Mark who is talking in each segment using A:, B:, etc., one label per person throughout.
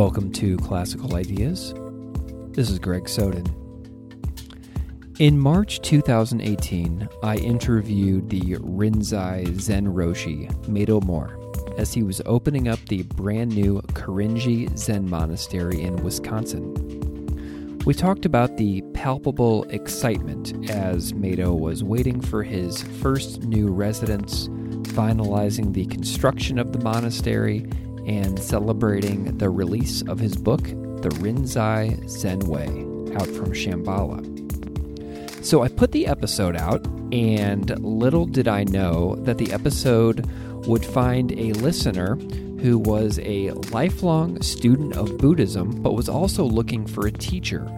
A: Welcome to Classical Ideas. This is Greg Soden. In March 2018, I interviewed the Rinzai Zen Roshi, Meido Moore, as he was opening up the brand new Korinji Zen Monastery in Wisconsin. We talked about the palpable excitement as Meido was waiting for his first new residence, finalizing the construction of the monastery, and celebrating the release of his book, The Rinzai Zen Way, out from Shambhala. So I put the episode out, and little did I know that the episode would find a listener who was a lifelong student of Buddhism but was also looking for a teacher.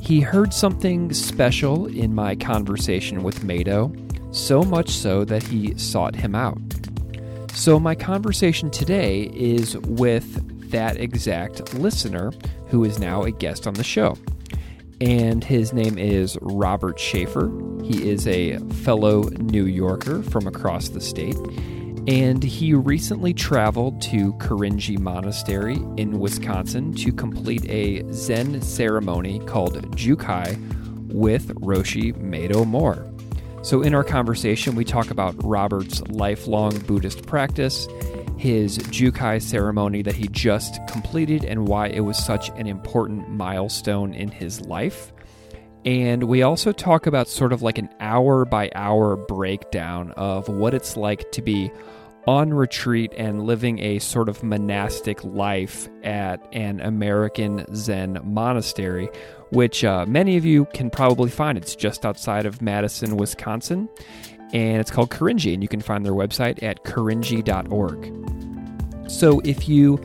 A: He heard something special in my conversation with Meido, so much so that he sought him out. So, my conversation today is with that exact listener who is now a guest on the show. And his name is Robert Schaefer. He is a fellow New Yorker from across the state. And he recently traveled to Korinji Monastery in Wisconsin to complete a Zen ceremony called Jukai with Roshi Meido Moore. So, in our conversation, we talk about Robert's lifelong Buddhist practice, his Jukai ceremony that he just completed, and why it was such an important milestone in his life. And we also talk about sort of like an hour by hour breakdown of what it's like to be on retreat and living a sort of monastic life at an American Zen monastery, which uh, many of you can probably find. It's just outside of Madison, Wisconsin, and it's called Korinji, and you can find their website at korinji.org. So if you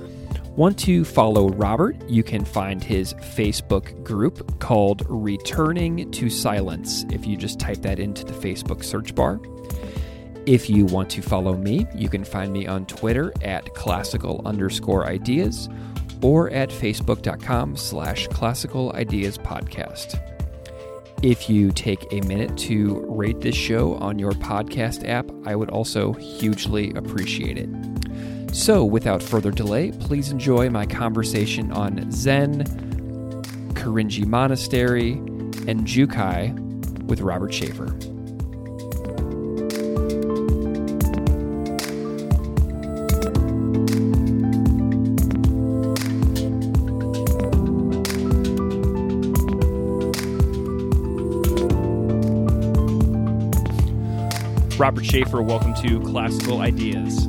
A: want to follow Robert, you can find his Facebook group called Returning to Silence if you just type that into the Facebook search bar. If you want to follow me, you can find me on Twitter at classical underscore ideas or at facebook.com slash classical ideas podcast. If you take a minute to rate this show on your podcast app, I would also hugely appreciate it. So, without further delay, please enjoy my conversation on Zen, Korinji Monastery, and Jukai with Robert Schaefer. Robert Schaefer, welcome to Classical Ideas.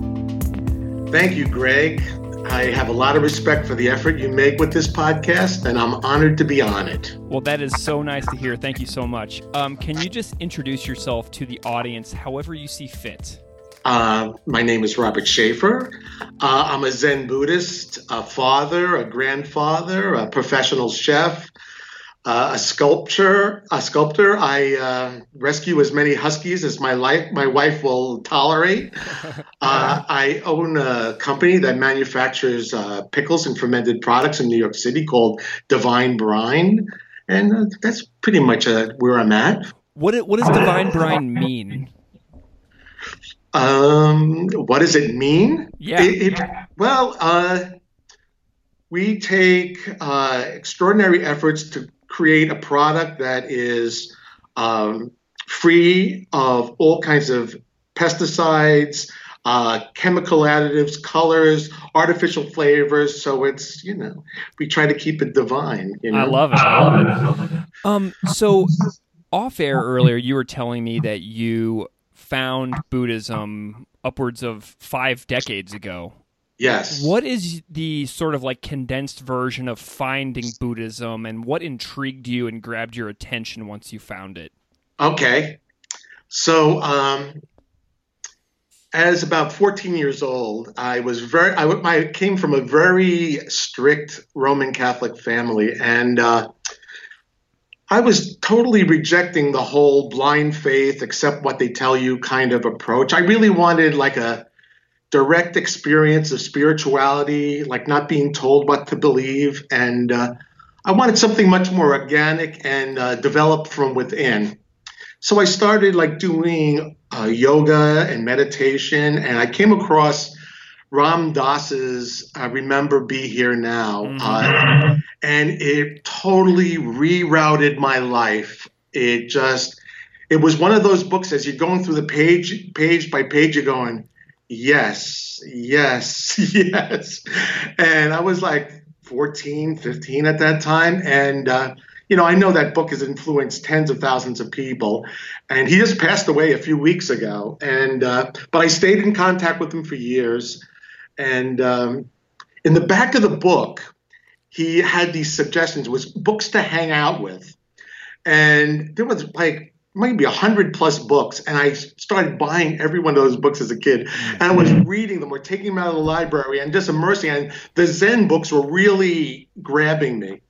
B: Thank you, Greg. I have a lot of respect for the effort you make with this podcast, and I'm honored to be on it.
A: Well, that is so nice to hear. Thank you so much. Um, can you just introduce yourself to the audience however you see fit?
B: Uh, my name is Robert Schaefer. Uh, I'm a Zen Buddhist, a father, a grandfather, a professional chef, uh, a sculptor. A sculptor. I uh, rescue as many huskies as my life, my wife will tolerate. Uh, I own a company that manufactures uh, pickles and fermented products in New York City called Divine Brine, and uh, that's pretty much uh, where I'm at.
A: What what does divine brine mean?
B: Um, what does it mean?
A: Yeah.
B: It, it, well, uh, we take uh, extraordinary efforts to create a product that is um, free of all kinds of pesticides, uh, chemical additives, colors, artificial flavors. So it's you know we try to keep it divine. You know?
A: I love it. I love it. Um, so off air earlier, you were telling me that you found Buddhism upwards of five decades ago.
B: Yes.
A: What is the sort of like condensed version of finding Buddhism and what intrigued you and grabbed your attention once you found it?
B: Okay. So, um, as about 14 years old, I was very, I, I came from a very strict Roman Catholic family. And, uh, I was totally rejecting the whole blind faith, accept what they tell you kind of approach. I really wanted like a direct experience of spirituality, like not being told what to believe. And uh, I wanted something much more organic and uh, developed from within. So I started like doing uh, yoga and meditation, and I came across Ram Dass's "I "Remember, Be Here Now," mm-hmm. uh, and it totally rerouted my life. It just, it was one of those books as you're going through the page, page by page, you're going, yes, yes, yes, and I was like 14, 15 at that time, and. Uh, you know, I know that book has influenced tens of thousands of people, and he just passed away a few weeks ago. And uh, but I stayed in contact with him for years, and um, in the back of the book, he had these suggestions. Was books to hang out with, and there was like maybe a hundred plus books, and I started buying every one of those books as a kid, and I was reading them or taking them out of the library and just immersing. And the Zen books were really grabbing me.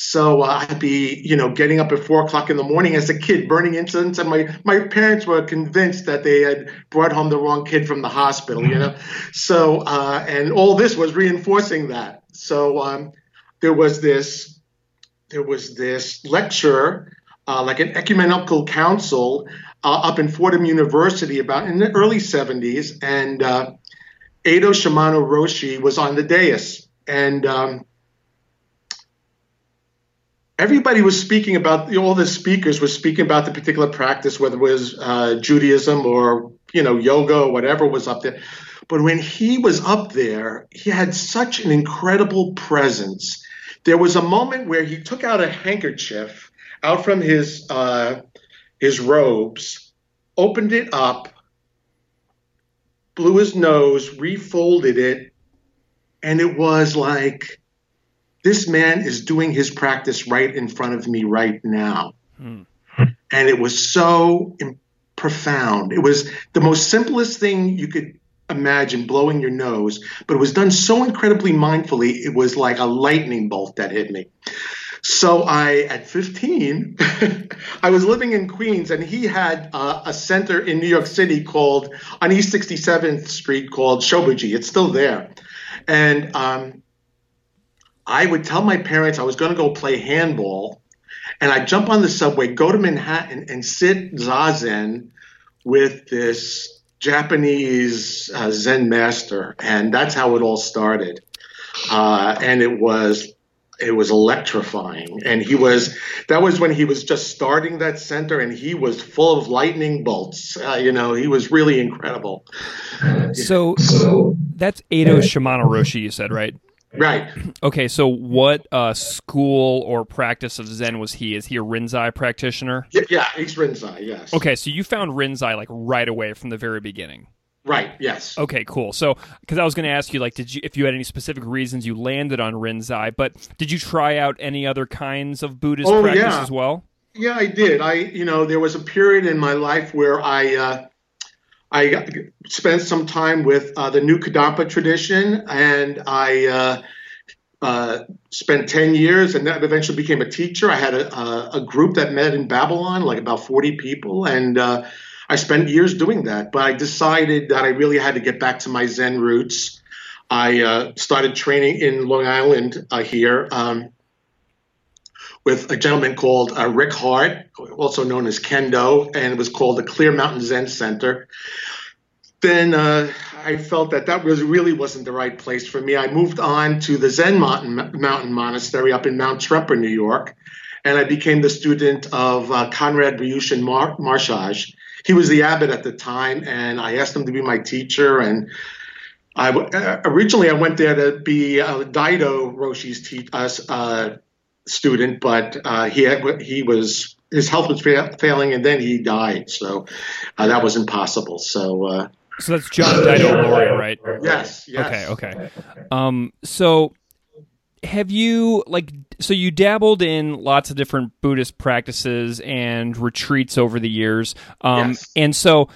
B: So uh, I'd be, you know, getting up at four o'clock in the morning as a kid, burning incense, and my my parents were convinced that they had brought home the wrong kid from the hospital, you know. So uh, and all this was reinforcing that. So um, there was this there was this lecture, uh, like an ecumenical council uh, up in Fordham University about in the early '70s, and uh, Eido Shimano Roshi was on the dais, and um, everybody was speaking about all the speakers were speaking about the particular practice, whether it was uh, Judaism or you know yoga or whatever was up there. But when he was up there, he had such an incredible presence. There was a moment where he took out a handkerchief out from his uh, his robes, opened it up, blew his nose, refolded it, and it was like this man is doing his practice right in front of me right now. Hmm. And it was so profound. It was the most simplest thing you could imagine blowing your nose, but it was done so incredibly mindfully, it was like a lightning bolt that hit me. So I, at 15, I was living in Queens, and he had uh, a center in New York City called on East 67th Street called Shobo-ji. It's still there, and um, I would tell my parents I was going to go play handball, and I'd jump on the subway, go to Manhattan, and sit zazen with this Japanese uh, Zen master, and that's how it all started. Uh, and it was it was electrifying, and he was that was when he was just starting that center, and he was full of lightning bolts. Uh, you know, he was really incredible.
A: So, so that's Eido Shimano Roshi, you said, right?
B: Right.
A: Okay, so what uh, school or practice of Zen was he? Is he a Rinzai practitioner?
B: Yeah, yeah, he's Rinzai, yes.
A: Okay, so you found Rinzai like right away from the very beginning.
B: Right. Yes.
A: Okay. Cool. So, because I was going to ask you, like, did you, if you had any specific reasons you landed on Rinzai, but did you try out any other kinds of Buddhist oh, practice
B: yeah.
A: as well?
B: Yeah, I did. I, you know, there was a period in my life where I, uh, I spent some time with uh, the New Kadampa tradition, and I uh, uh, spent 10 years and then eventually became a teacher. I had a, a, group that met in Babylon, like about 40 people, and uh, I spent years doing that. But I decided that I really had to get back to my Zen roots. I uh, started training in Long Island uh, here. Um, with a gentleman called uh, Rick Hart, also known as Kendo, and it was called the Clear Mountain Zen Center. then uh, I felt that that was really wasn't the right place for me. I moved on to the Zen Mountain, Mountain Monastery up in Mount Tremper, New York, and I became the student of uh, Konrad Ryushin Mar- Marchaj. He was the abbot at the time, and I asked him to be my teacher. And I uh, originally I went there to be uh, Daido Roshi's te- uh, uh, student, but uh, he had, he was his health was failing, and then he died, so uh, that was impossible. So. Uh,
A: so that's John Daido Loori, right?
B: Yes, yes.
A: Okay, okay. Um, so have you like so you dabbled in lots of different Buddhist practices and retreats over the years, um, yes. and so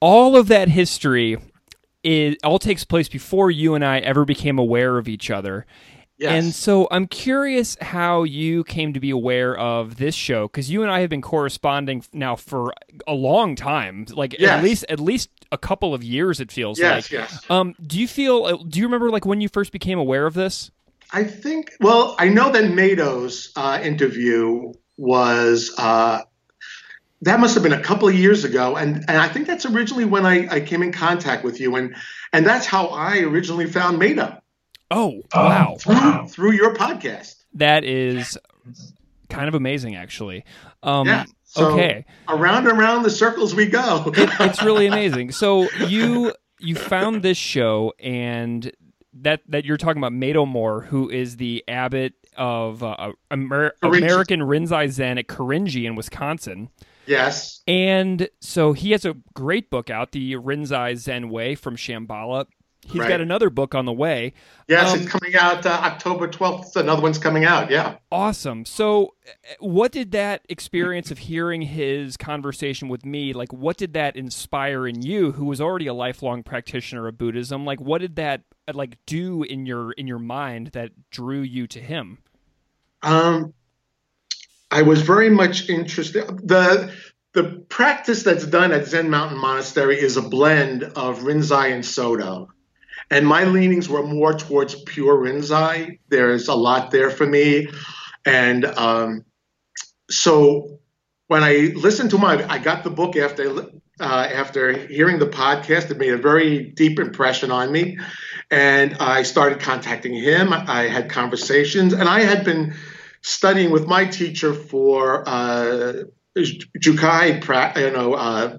A: all of that history it all takes place before you and I ever became aware of each other.
B: Yes.
A: And so I'm curious how you came to be aware of this show because you and I have been corresponding now for a long time, like
B: yes.
A: at least at least a couple of years. It feels
B: yes,
A: like.
B: Yes.
A: Um. Do you feel? Uh, do you remember like when you first became aware of this?
B: I think. Well, I know that Meido's uh, interview was. Uh, that must have been a couple of years ago, and and I think that's originally when I, I came in contact with you, and and that's how I originally found Meido.
A: Oh, wow.
B: Through, through your podcast.
A: That is kind of amazing, actually. Um,
B: yeah. So
A: okay.
B: Around and around the circles we go.
A: it, it's really amazing. So you you found this show, and that that you're talking about Meido Moore, who is the abbot of uh, Amer- American Rinzai Zen at Korinji in Wisconsin.
B: Yes.
A: And so he has a great book out, the Rinzai Zen Way from Shambhala. He's
B: right.
A: got another book on the way.
B: Yes, um, it's coming out uh, October 12th. Another one's coming out. Yeah.
A: Awesome. So, uh, what did that experience of hearing his conversation with me, like, what did that inspire in you, who was already a lifelong practitioner of Buddhism? Like, what did that uh, like do in your in your mind that drew you to him?
B: Um, I was very much interested. The the practice that's done at Zen Mountain Monastery is a blend of Rinzai and Soto. And my leanings were more towards pure Rinzai. There's a lot there for me. And um, so when I listened to my, I got the book after uh, after hearing the podcast. It made a very deep impression on me, and I started contacting him. I had conversations, and I had been studying with my teacher for uh, Jukai, you know, uh,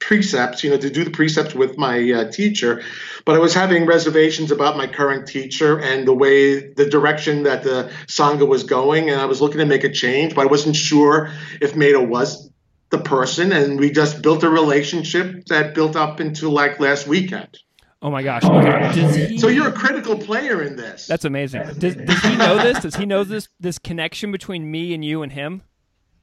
B: precepts, you know, to do the precepts with my uh, teacher. But I was having reservations about my current teacher and the way, the direction that the Sangha was going. And I was looking to make a change, but I wasn't sure if Meido was the person. And we just built a relationship that built up into like last weekend.
A: Oh my gosh! Okay.
B: He... So you're a critical player in this.
A: That's amazing. Does, does he know this? Does he know this this connection between me and you and him?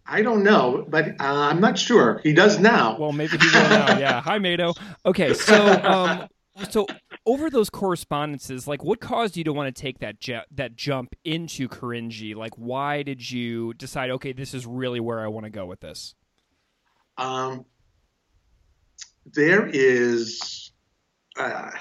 B: I don't know, but uh, I'm not sure. He does now.
A: Well, maybe he will now. Yeah. Hi, Meido. Okay, so um, so over those correspondences, like, what caused you to want to take that ju- that jump into Korinji? Like, why did you decide? Okay, this is really where I want to go with this.
B: Um, there is, uh,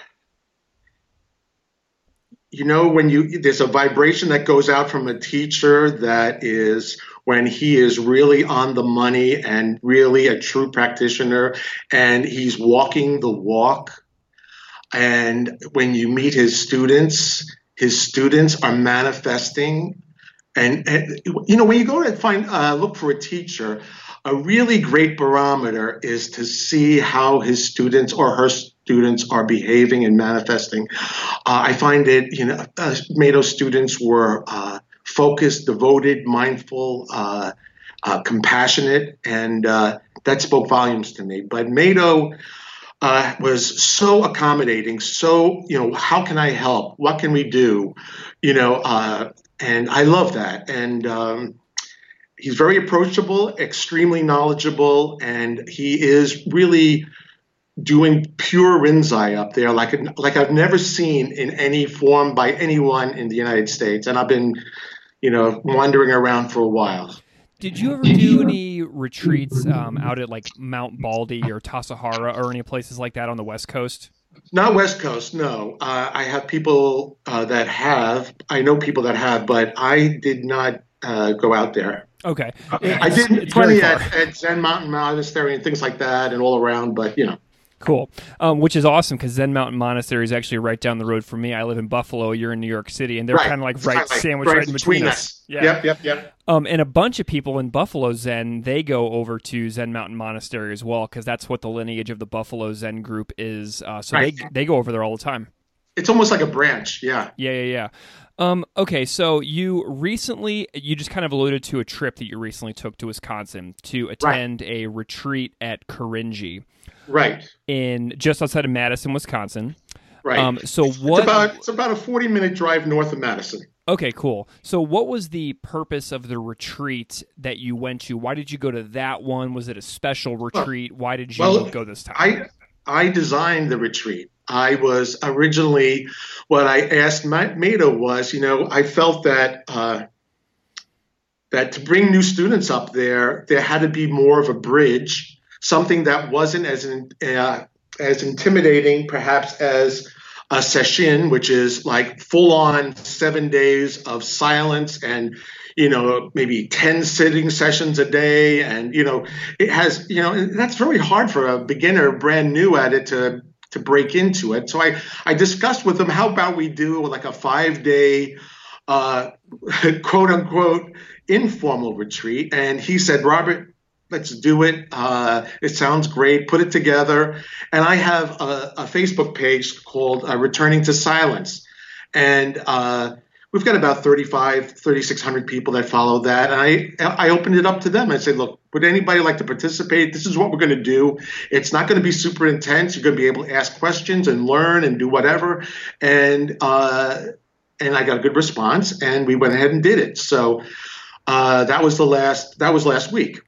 B: you know, when you there's a vibration that goes out from a teacher that is when he is really on the money and really a true practitioner and he's walking the walk. And when you meet his students, his students are manifesting. And, and you know, when you go to find uh, look for a teacher, a really great barometer is to see how his students or her students are behaving and manifesting. Uh, I find it, you know, uh, Meido students were uh, focused, devoted, mindful, uh, uh, compassionate, and uh, that spoke volumes to me. But Meido. was so accommodating, so you know, how can I help? What can we do? You know, and I love that. And um, he's very approachable, extremely knowledgeable, and he is really doing pure Rinzai up there, like like I've never seen in any form by anyone in the United States. And I've been you know, wandering around for a while.
A: Did you ever do any retreats um, out at like Mount Baldy or Tassajara or any places like that on the West Coast?
B: Not West Coast, no. Uh, I have people uh, that have. I know people that have, but I did not uh, go out there.
A: Okay,
B: I did plenty at, at Zen Mountain Monastery and things like that, and all around. But you know,
A: Cool. Um, which is awesome because Zen Mountain Monastery is actually right down the road from me. I live in Buffalo. You're in New York City, and they're
B: Right.
A: kind of like right
B: like
A: sandwiched
B: right
A: in between,
B: between
A: us.
B: us.
A: Yeah.
B: Yep, yep, yep.
A: Um, and a bunch of people in Buffalo Zen, they go over to Zen Mountain Monastery as well because that's what the lineage of the Buffalo Zen group is. Uh, so
B: Right.
A: they they go over there all the time.
B: It's almost like a branch. Yeah.
A: Yeah, yeah, yeah. Um, okay, so you recently, you just kind of alluded to a trip that you recently took to Wisconsin to attend a retreat at Korinji
B: Right.
A: in just outside of Madison, Wisconsin.
B: Right.
A: Um, so
B: It's
A: what?
B: about it's about a forty minute drive north of Madison.
A: okay, cool. So what was the purpose of the retreat that you went to? Why did you go to that one? Was it a special retreat? Why did you
B: Well,
A: go this time?
B: I I designed the retreat. I was originally what I asked Ma- Meido was, you know, I felt that uh, that to bring new students up there, there had to be more of a bridge, something that wasn't as in, uh, as intimidating, perhaps as a session, which is like full on seven days of silence and you know maybe 10 sitting sessions a day and you know it has you know that's very hard for a beginner brand new at it to to break into it. So i i discussed with them how about we do like a five day uh, quote unquote informal retreat? And he said robert let's do it. Uh, it sounds great. Put it together. And i have a, a facebook page called uh, returning to silence. And uh, we've got about 35 3600 people that follow that. And i i opened it up to them. I said look would anybody like to participate? This is what we're going to do. It's not going to be super intense. You're going to be able to ask questions and learn and do whatever. And uh, and i got a good response and we went ahead and did it. So uh, that was the last that was last week.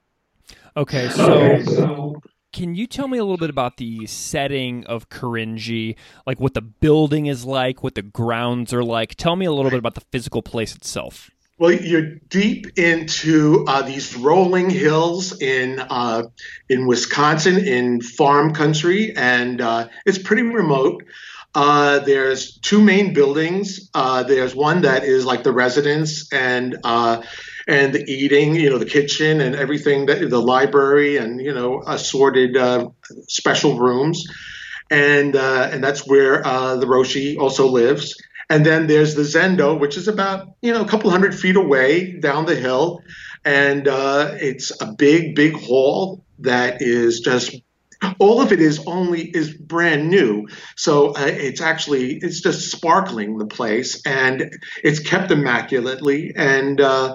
A: Okay, so can you tell me a little bit about the setting of Korinji, like what the building is like, what the grounds are like? Tell me a little bit about the physical place itself.
B: Well, you're deep into uh, these rolling hills in uh, in Wisconsin, in farm country, and uh, it's pretty remote. Uh, there's two main buildings. Uh, there's one that is like the residence and uh, and the eating, you know, the kitchen and everything, that, the library and you know assorted uh, special rooms, and uh, and that's where uh, the Roshi also lives. And then there's the Zendo, which is about you know a couple hundred feet away down the hill, and uh, it's a big, big hall that is just all of it is only is brand new. So uh, it's actually it's just sparkling the place. And it's kept immaculately. And uh,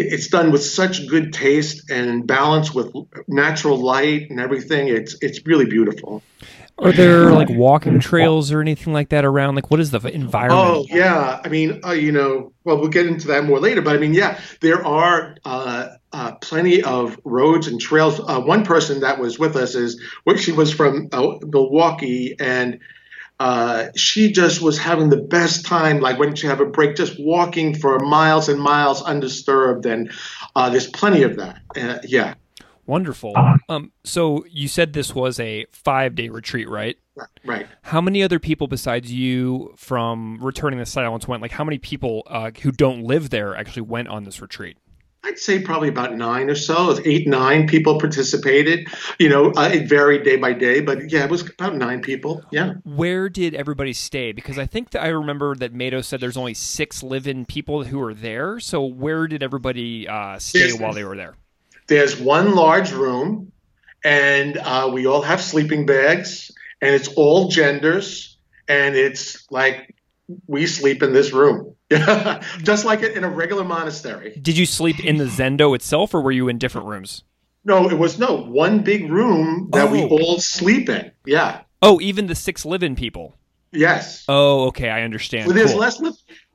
B: it's done with such good taste and balance with natural light and everything it's it's really beautiful
A: Are there like walking trails or anything like that around? Like, what is the environment?
B: Oh yeah, I mean, uh, you know, well, we'll get into that more later. But I mean, yeah, there are uh, uh, plenty of roads and trails. Uh, one person that was with us is, well, she was from uh, Milwaukee, and uh, she just was having the best time. Like when she have a break, just walking for miles and miles undisturbed. And uh, there's plenty of that. Uh, yeah,
A: Wonderful. Um, so you said this was a five day retreat, right?
B: right.
A: How many other people besides you from Returning the Silence went? Like, how many people uh, who don't live there actually went on this retreat?
B: I'd say probably about nine or so. Eight, nine people participated. You know, uh, it varied day by day, but yeah, it was about nine people. Yeah.
A: Where did everybody stay? Because I think that I remember that Meido said there's only six live-in people who were there. So where did everybody uh, stay
B: Yes.
A: while they were there?
B: There's one large room, and uh, we all have sleeping bags, and it's all genders, and it's like we sleep in this room, just like in a regular monastery.
A: Did you sleep in the Zendo itself, or were you in different rooms?
B: No, it was no one big room that we
A: Oh.
B: all sleep in. Yeah.
A: Oh, even the six live-in people.
B: Yes.
A: Oh, okay, I understand.
B: Well, there's
A: Cool.
B: less li-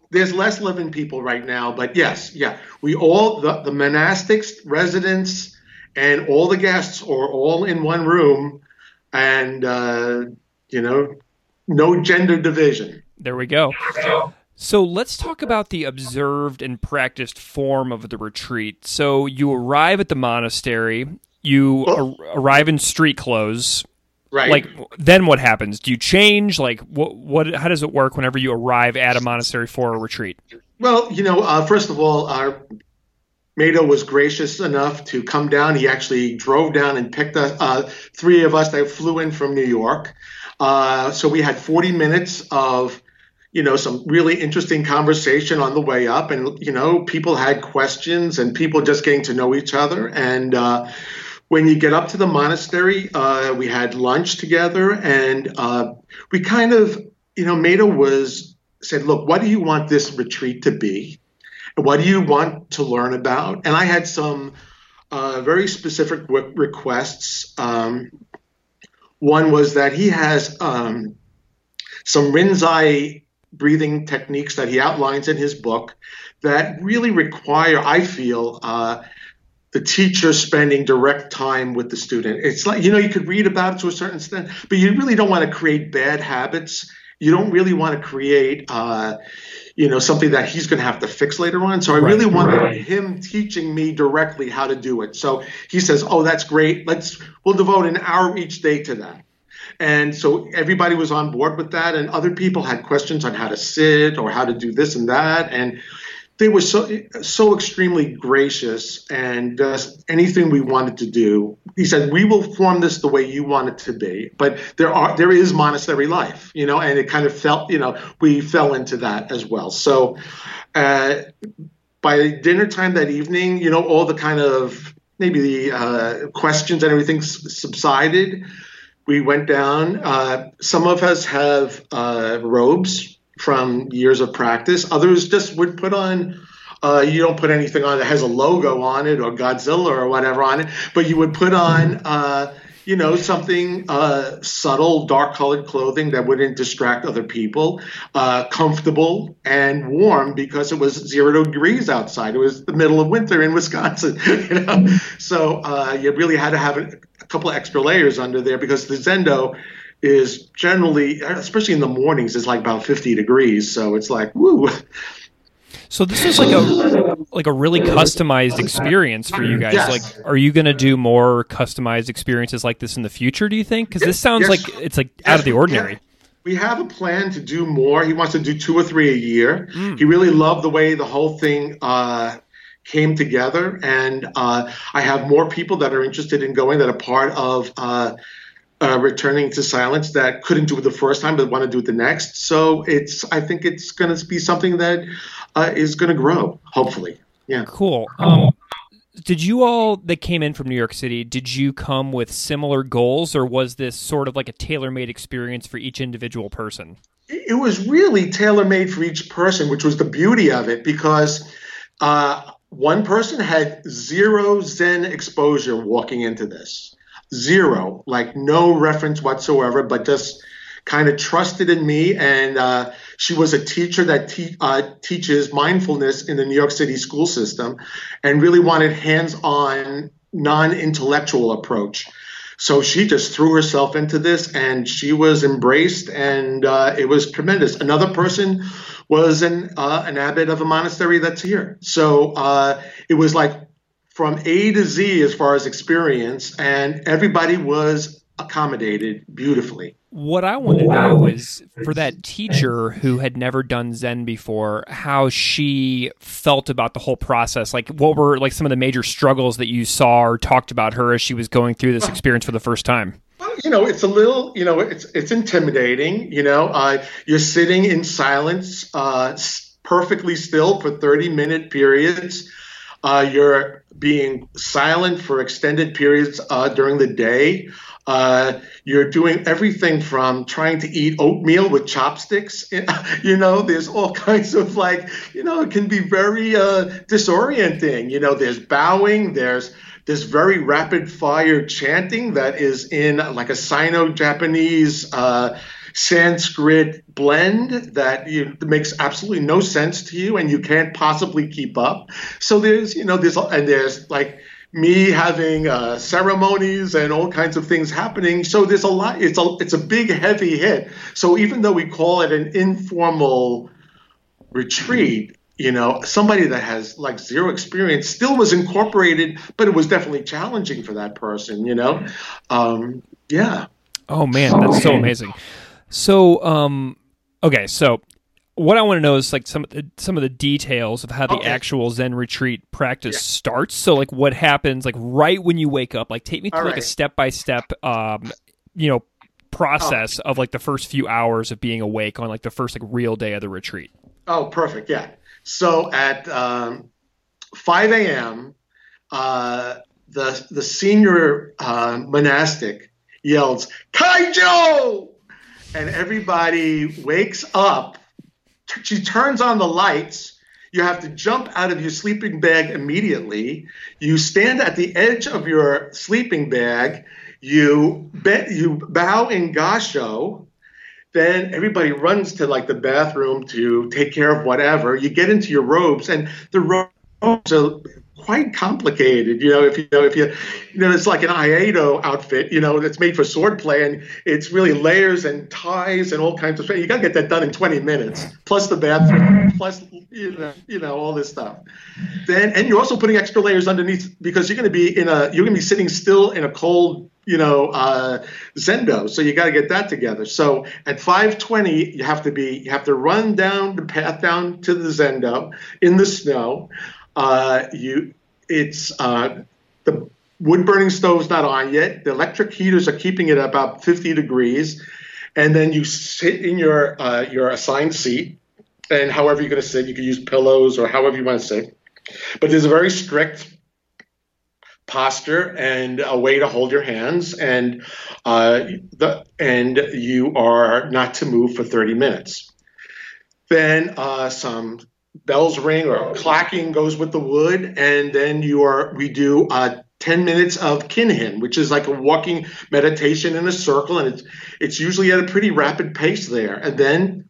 B: there's less living people right now, but yes, yeah, we all the, the monastics, residents, and all the guests are all in one room, and uh, you know, no gender division.
A: There we go. So let's talk about the observed and practiced form of the retreat. So you arrive at the monastery, you ar- arrive in street clothes.
B: Right.
A: Like then what happens? Do you change? Like what what how does it work whenever you arrive at a monastery for a retreat?
B: Well, you know, uh, first of all, our Meido was gracious enough to come down. He actually drove down and picked us, uh, three of us that flew in from New York. Uh, so we had 40 minutes of, you know, some really interesting conversation on the way up, and you know, people had questions and people just getting to know each other. And uh, when you get up to the monastery, uh, we had lunch together, and uh, we kind of, you know, Meido was said, "Look, what do you want this retreat to be?" What do you want to learn about? And I had some uh, very specific w- requests. Um, one was that he has um, some Rinzai breathing techniques that he outlines in his book that really require, I feel, uh, the teacher spending direct time with the student. It's like, you know, you could read about it to a certain extent, but you really don't want to create bad habits. You don't really want to create, uh, you know, something that he's going to have to fix later on. So I really wanted right. him teaching me directly how to do it. So he says, "Oh, that's great. Let's we'll devote an hour each day to that." And so everybody was on board with that, and other people had questions on how to sit or how to do this and that, and they were so so extremely gracious and uh, anything we wanted to do. He said we will form this the way you want it to be but there are there is monastery life you know and it kind of felt you know we fell into that as well. So uh, by dinner time that evening you know all the kind of maybe the uh, questions and everything subsided we went down uh, some of us have uh, robes from years of practice. Others just would put on. Uh, you don't put anything on that has a logo on it or Godzilla or whatever on it, but you would put on, uh, you know, something uh, subtle, dark colored clothing that wouldn't distract other people, uh, comfortable and warm because it was zero degrees outside. It was the middle of winter in Wisconsin, you know. So uh, you really had to have a, a couple extra layers under there because the Zendo is generally, especially in the mornings, it's like about 50 degrees. So it's like, woo.
A: So this is like a like a really customized experience for you guys. Yes. Like, are you going to do more customized experiences like this in the future? Do you think? Because this sounds yes. like it's like yes. out of the ordinary.
B: We have a plan to do more. He wants to do two or three a year. Mm. He really loved the way the whole thing uh, came together, and uh, I have more people that are interested in going that are part of. Uh, uh, returning to silence that couldn't do it the first time but want to do it the next. So it's I think it's going to be something that uh, is going to grow hopefully. Yeah.
A: Cool. Um, did you all that came in from New York City? Did you come with similar goals, or was this sort of like a tailor-made experience for each individual person?
B: It was really tailor-made for each person, which was the beauty of it, because uh, one person had zero Zen exposure walking into this zero, like no reference whatsoever, but just kind of trusted in me. And uh, she was a teacher that te- uh, teaches mindfulness in the New York City school system and really wanted hands on, non intellectual approach. So she just threw herself into this and she was embraced, and uh, it was tremendous. Another person was an, uh, an abbot of a monastery that's here. So uh, it was like from A to Z as far as experience, and everybody was accommodated beautifully.
A: What I want to know is for that teacher who had never done Zen before, how she felt about the whole process. Like, what were like some of the major struggles that you saw or talked about her as she was going through this experience for the first time?
B: You know, it's a little, you know, it's it's intimidating. You know, uh, you're sitting in silence, uh, perfectly still for 30 minute periods. Uh, you're being silent for extended periods uh, during the day. Uh, you're doing everything from trying to eat oatmeal with chopsticks. you know, there's all kinds of like, you know, it can be very uh, disorienting. You know, there's bowing, there's this very rapid fire chanting that is in like a Sino-Japanese uh, Sanskrit blend that you, makes absolutely no sense to you and you can't possibly keep up. So there's, you know, there's, and there's like me having uh, ceremonies and all kinds of things happening. So there's a lot, it's a, it's a big, heavy hit. So even though we call it an informal retreat, you know, somebody that has like zero experience still was incorporated, but it was definitely challenging for that person, you know? Um, yeah.
A: Oh man, that's so amazing. So, um, okay, so what I want to know is like some of the, some of the details of how the
B: Okay.
A: actual Zen retreat practice
B: Yeah.
A: starts. So like what happens like right when you wake up? Like take me through
B: All
A: like a step by step, um, you know, process of like the first few hours of being awake on like the first like real day of the retreat.
B: Oh, perfect. Yeah. So at um, 5 a.m., uh, the the senior uh, monastic yells "Kaijo," and everybody wakes up. She turns on the lights. You have to jump out of your sleeping bag immediately. You stand at the edge of your sleeping bag. You you bow in gasho then everybody runs to like the bathroom to take care of whatever. You get into your robes, and the robes are quite complicated. You know, if you know, if you, you know, it's like an Iaido outfit. You know, that's made for swordplay, and it's really layers and ties and all kinds of stuff. You got to get that done in 20 minutes, plus the bathroom, plus you know, you know, all this stuff. Then, and you're also putting extra layers underneath because you're going to be in a, you're going to be sitting still in a cold you know, uh, Zendo. So you got to get that together. So at 5:20, you have to be, you have to run down the path down to the Zendo in the snow. Uh, you, it's uh, the wood burning stove's not on yet. The electric heaters are keeping it about 50 degrees, and then you sit in your uh, your assigned seat. And however you're going to sit, you can use pillows or however you want to sit. But there's a very strict posture and a way to hold your hands and uh, the and you are not to move for 30 minutes then uh, some bells ring or clacking goes with the wood and then you are we do uh, 10 minutes of kinhin which is like a walking meditation in a circle and it's it's usually at a pretty rapid pace there. And then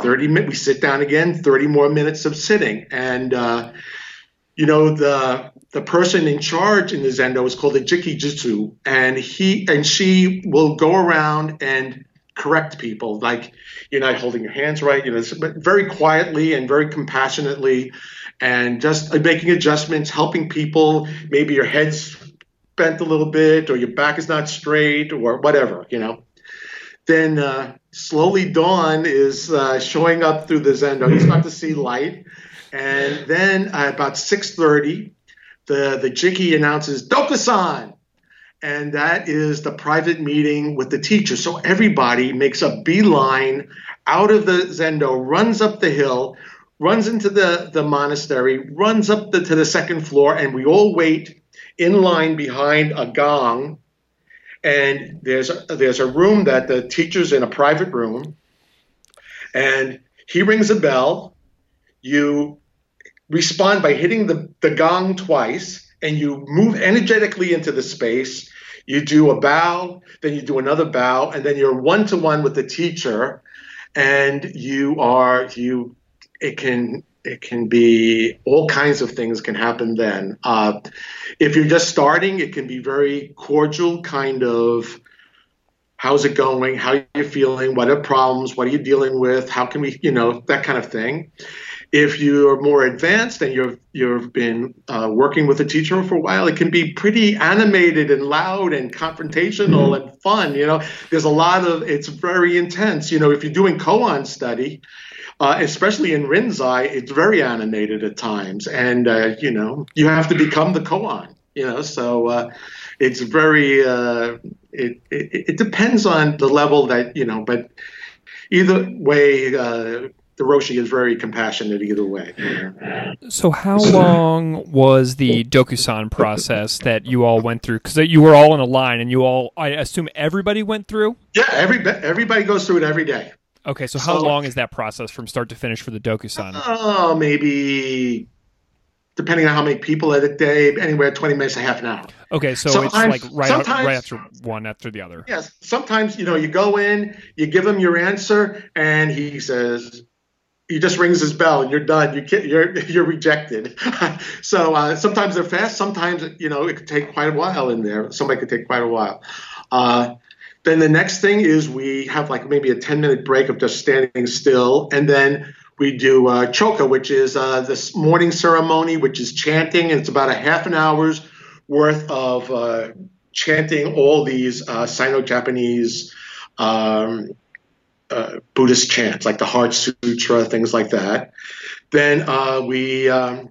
B: 30 minutes we sit down again 30 more minutes of sitting. And uh, you know the the person in charge in the zendo is called the jikijitsu and he and she will go around and correct people like you're not holding your hands right you know but very quietly and very compassionately and just making adjustments helping people. Maybe your head's bent a little bit or your back is not straight or whatever you know. Then uh, slowly dawn is uh, showing up through the zendo you start to see light. And then about 6.30 the, the jiki announces dokusan and that is the private meeting with the teacher. So everybody makes a beeline out of the zendo runs up the hill runs into the, the monastery runs up the, to the second floor and we all wait in line behind a gong. And there's a, there's a room that the teacher's in a private room. And he rings a bell. You respond by hitting the, the gong twice and you move energetically into the space you do a bow then you do another bow and then you're one to one with the teacher and you are you it can it can be all kinds of things can happen then. Uh, if you're just starting it can be very cordial kind of how's it going? How are you feeling? What are problems? What are you dealing with? How can we you know that kind of thing if you're more advanced and you've you've been uh, working with a teacher for a while, it can be pretty animated and loud and confrontational and fun. You know, there's a lot of it's very intense. You know, if you're doing koan study, uh, especially in Rinzai, it's very animated at times, and uh, you know you have to become the koan. You know, so uh, it's very uh, it, it it depends on the level that you know, but either way. Uh, the Roshi is very compassionate either way.
A: So, how long was the Dokusan process that you all went through? Because you were all in a line, and you all, I assume, everybody went through.
B: Yeah, every everybody goes through it every day.
A: Okay, so how
B: So-
A: long is that process from start to finish for the Dokusan?
B: Oh, maybe depending on how many people at a day, anywhere twenty minutes to half an hour.
A: Okay, so
B: Sometimes-
A: it's like right, out- right after one after the other.
B: Yes, sometimes you know you go in, you give him your answer, and he says. He just rings his bell and you're done. You can't, you're you're rejected. so uh, sometimes they're fast. Sometimes you know it could take quite a while in there. Somebody could take quite a while. Uh, then the next thing is we have like maybe a 10 minute break of just standing still, and then we do uh, choka, which is uh, this morning ceremony, which is chanting, and it's about a half an hour's worth of uh, chanting all these uh, Sino-Japanese um, uh, Buddhist chants, like the Heart Sutra, things like that. Then uh, we, um,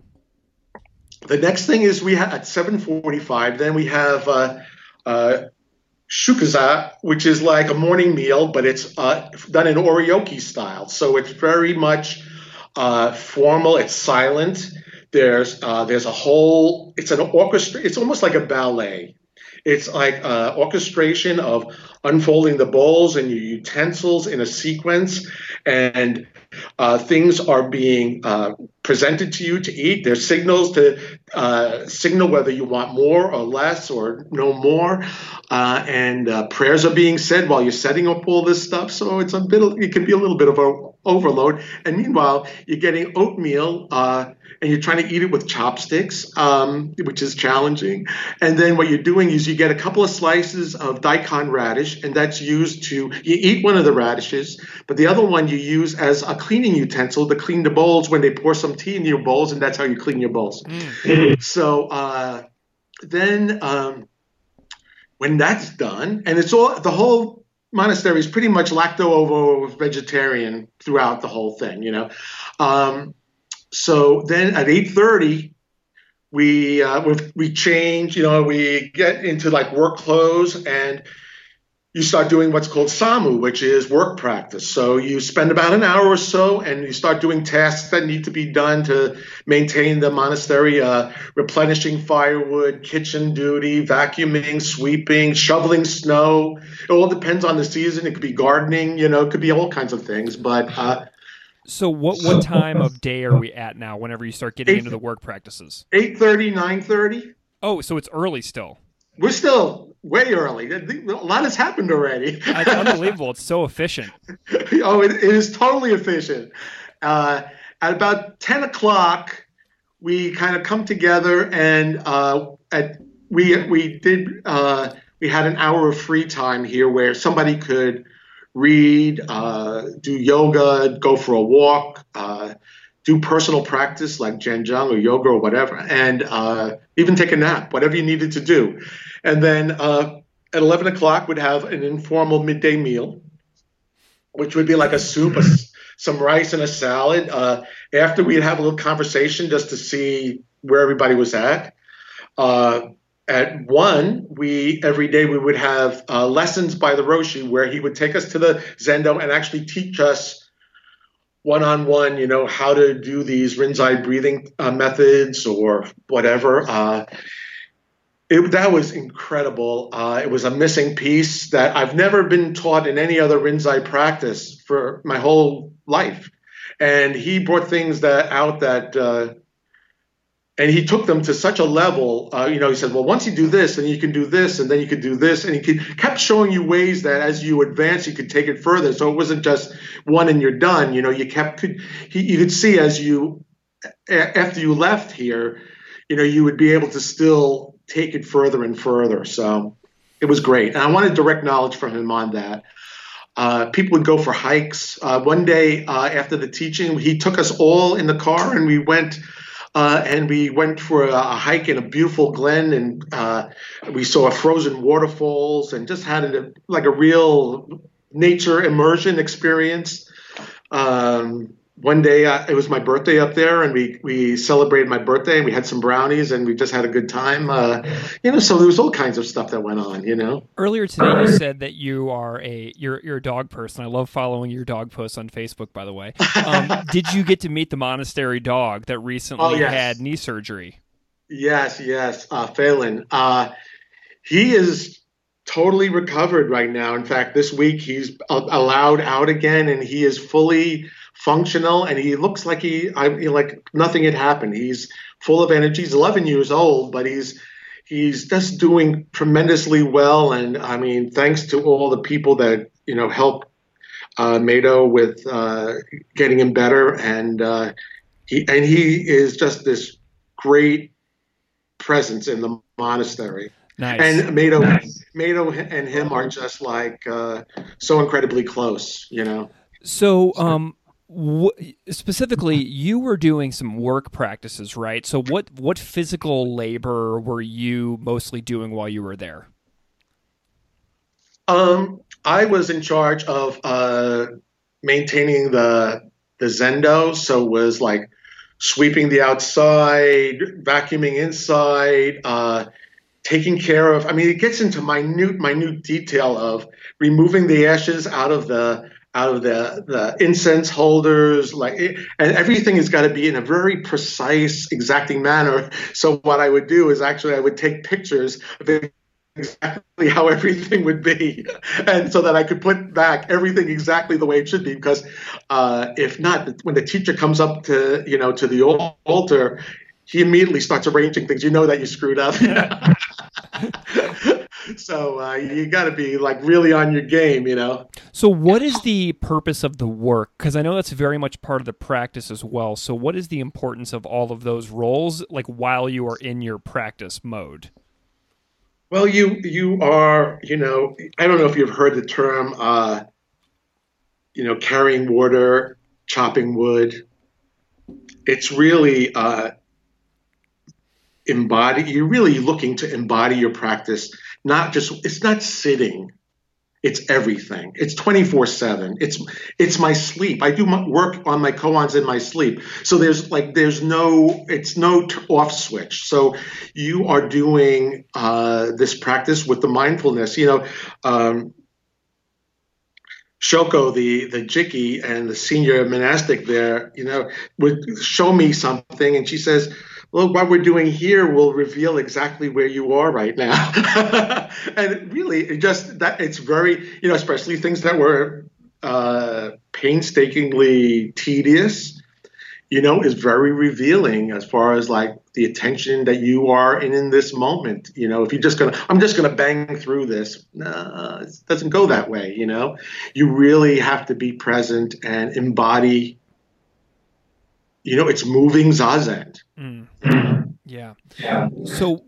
B: the next thing is we have at 7:45. Then we have uh, uh, shukuza, which is like a morning meal, but it's uh, done in oryoki style. So it's very much uh, formal. It's silent. There's uh, there's a whole. It's an orchestra. It's almost like a ballet. It's like uh, orchestration of unfolding the bowls and your utensils in a sequence, and uh, things are being uh, presented to you to eat. There's signals to uh, signal whether you want more or less or no more, uh, and uh, prayers are being said while you're setting up all this stuff. So it's a bit. It can be a little bit of a overload. And meanwhile, you're getting oatmeal uh, and you're trying to eat it with chopsticks, um, which is challenging. And then what you're doing is you get a couple of slices of daikon radish, and that's used to you eat one of the radishes, but the other one you use as a cleaning utensil to clean the bowls when they pour some tea into your bowls, and that's how you clean your bowls. Mm. So uh, then. Um, when that's done, and it's all the whole monastery is pretty much lacto-ovo vegetarian throughout the whole thing, you know. Um, so then at 8:30, we uh, we change, you know, we get into like work clothes and you start doing what's called samu, which is work practice. So you spend about an hour or so, and you start doing tasks that need to be done to maintain the monastery, uh, replenishing firewood, kitchen duty, vacuuming, sweeping, shoveling snow. It all depends on the season. It could be gardening, you know, it could be all kinds of things. But uh,
A: so what what time of day are we at now? Whenever you start getting 8, into the work practices,
B: eight thirty, nine thirty.
A: Oh, so it's early still.
B: We're still way early. A lot has happened already.
A: it's unbelievable. It's so efficient.
B: oh, it, it is totally efficient. Uh, at about 10 o'clock, we kind of come together and uh, at, we, we did, uh, we had an hour of free time here where somebody could read, uh, do yoga, go for a walk, uh, do personal practice like zhan zhuang or yoga or whatever, and uh, even take a nap, whatever you needed to do. And then uh, at 11 o'clock, we'd have an informal midday meal, which would be like a soup, a, some rice, and a salad. Uh, after we'd have a little conversation just to see where everybody was at. Uh, at one, we every day we would have uh, lessons by the Roshi where he would take us to the Zendo and actually teach us one on one, you know, how to do these Rinzai breathing uh, methods or whatever. Uh, it, that was incredible. Uh, it was a missing piece that I've never been taught in any other Rinzai practice for my whole life. And he brought things that out that, uh, and he took them to such a level. Uh, you know, he said, "Well, once you do this, then you can do this, and then you could do this," and he could, kept showing you ways that as you advance, you could take it further. So it wasn't just one and you're done. You know, you kept could he, you could see as you after you left here, you know, you would be able to still take it further and further. So it was great. And I wanted direct knowledge from him on that. Uh, people would go for hikes. Uh, one day uh, after the teaching, he took us all in the car and we went. Uh, and we went for a, a, hike in a beautiful glen, and uh, we saw frozen waterfalls, and just had a, like a real nature immersion experience. Um, one day uh, it was my birthday up there and we we celebrated my birthday and we had some brownies and we just had a good time uh, you know so there was all kinds of stuff that went on you know?
A: Earlier today you said that you are a you're you're a dog person. I love following your dog posts on facebook by the way. Um, did you get to meet the monastery dog that recently oh, yes. had knee surgery?
B: Yes yes uh, Phelan uh, he is totally recovered right now. In fact this week he's allowed out again and he is fully functional, and he looks like he, I, like nothing had happened. He's full of energy. He's 11 years old, but he's he's just doing tremendously well. And I mean, thanks to all the people that you know help uh, Meido with uh, getting him better, and uh, he and he is just this great presence in the monastery.
A: Nice.
B: And Meido, nice. Meido and him are just like uh, so incredibly close, you know.
A: So, um, specifically you were doing some work practices right so what what physical labor were you mostly doing while you were there
B: um, i was in charge of uh, maintaining the the zendo, so it was like sweeping the outside, vacuuming inside, uh, taking care of. I mean, it gets into minute, minute detail of removing the ashes out of the out of the the incense holders, like, and everything has got to be in a very precise, exacting manner. So what I would do is actually I would take pictures of exactly how everything would be, and so that I could put back everything exactly the way it should be. Because uh, if not, when the teacher comes up to you know to the altar, he immediately starts arranging things. You know that you screwed up. so uh, you got to be like really on your game, you know.
A: So what is the purpose of the work? Because I know that's very much part of the practice as well. So what is the importance of all of those roles, like while you are in your practice mode?
B: Well, you you are, you know, I don't know if you've heard the term, uh, you know, carrying water, chopping wood. It's really uh, embody. You're really looking to embody your practice. Not just. It's not sitting. It's everything. It's 24 seven. It's it's my sleep. I do my work on my koans in my sleep. So there's like there's no it's no off switch. So you are doing uh, this practice with the mindfulness. You know, um, Shoko, the the jiki and the senior monastic there, you know, would show me something, and she says, well, what we're doing here will reveal exactly where you are right now. and really, it just that it's very, you know, especially things that were uh, painstakingly tedious, you know, is very revealing as far as like the attention that you are in in this moment. You know, if you're just gonna, I'm just gonna bang through this. Nah, it doesn't go that way. You know, you really have to be present and embody you know, it's moving zazen.
A: Mm. Yeah. yeah. So,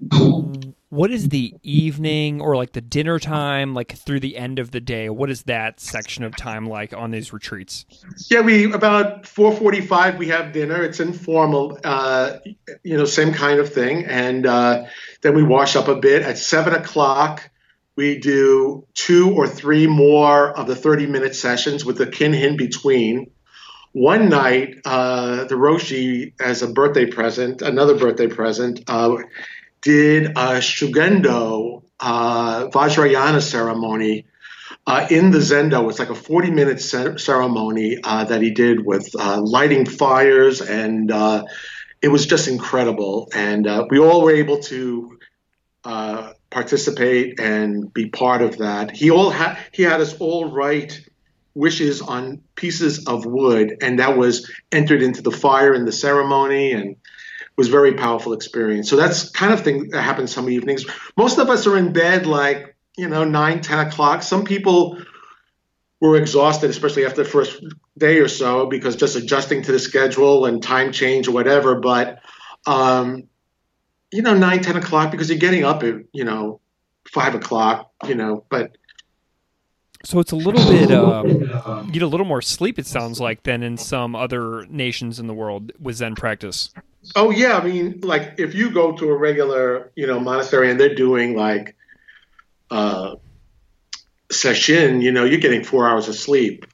A: what is the evening or like the dinner time, like through the end of the day? What is that section of time like on these retreats?
B: Yeah, we about four forty-five. We have dinner. It's informal, uh, you know, same kind of thing, and uh, then we wash up a bit. At seven o'clock, we do two or three more of the thirty-minute sessions with the kinhin between one night, uh, the Roshi, as a birthday present, another birthday present, uh, did a Shugendo uh, Vajrayana ceremony uh, in the Zendo. It's like a 40 minute ceremony uh, that he did with uh, lighting fires, and it was just incredible. And we all were able to participate and be part of that. He all had he had us all write wishes on pieces of wood, and that was entered into the fire in the ceremony, and was very powerful experience. So that's kind of thing that happens some evenings. Most of us are in bed like you know nine, ten o'clock. Some people were exhausted, especially after the first day or so, because just adjusting to the schedule and time change or whatever. But um, you know, nine, ten o'clock because you're getting up at you know five o'clock. You know, but
A: so it's a little bit um, you get a little more sleep. It sounds like than in some other nations in the world with Zen practice.
B: Oh yeah, I mean, like if you go to a regular, you know, monastery and they're doing like uh, sesshin, you know, you're getting four hours of sleep.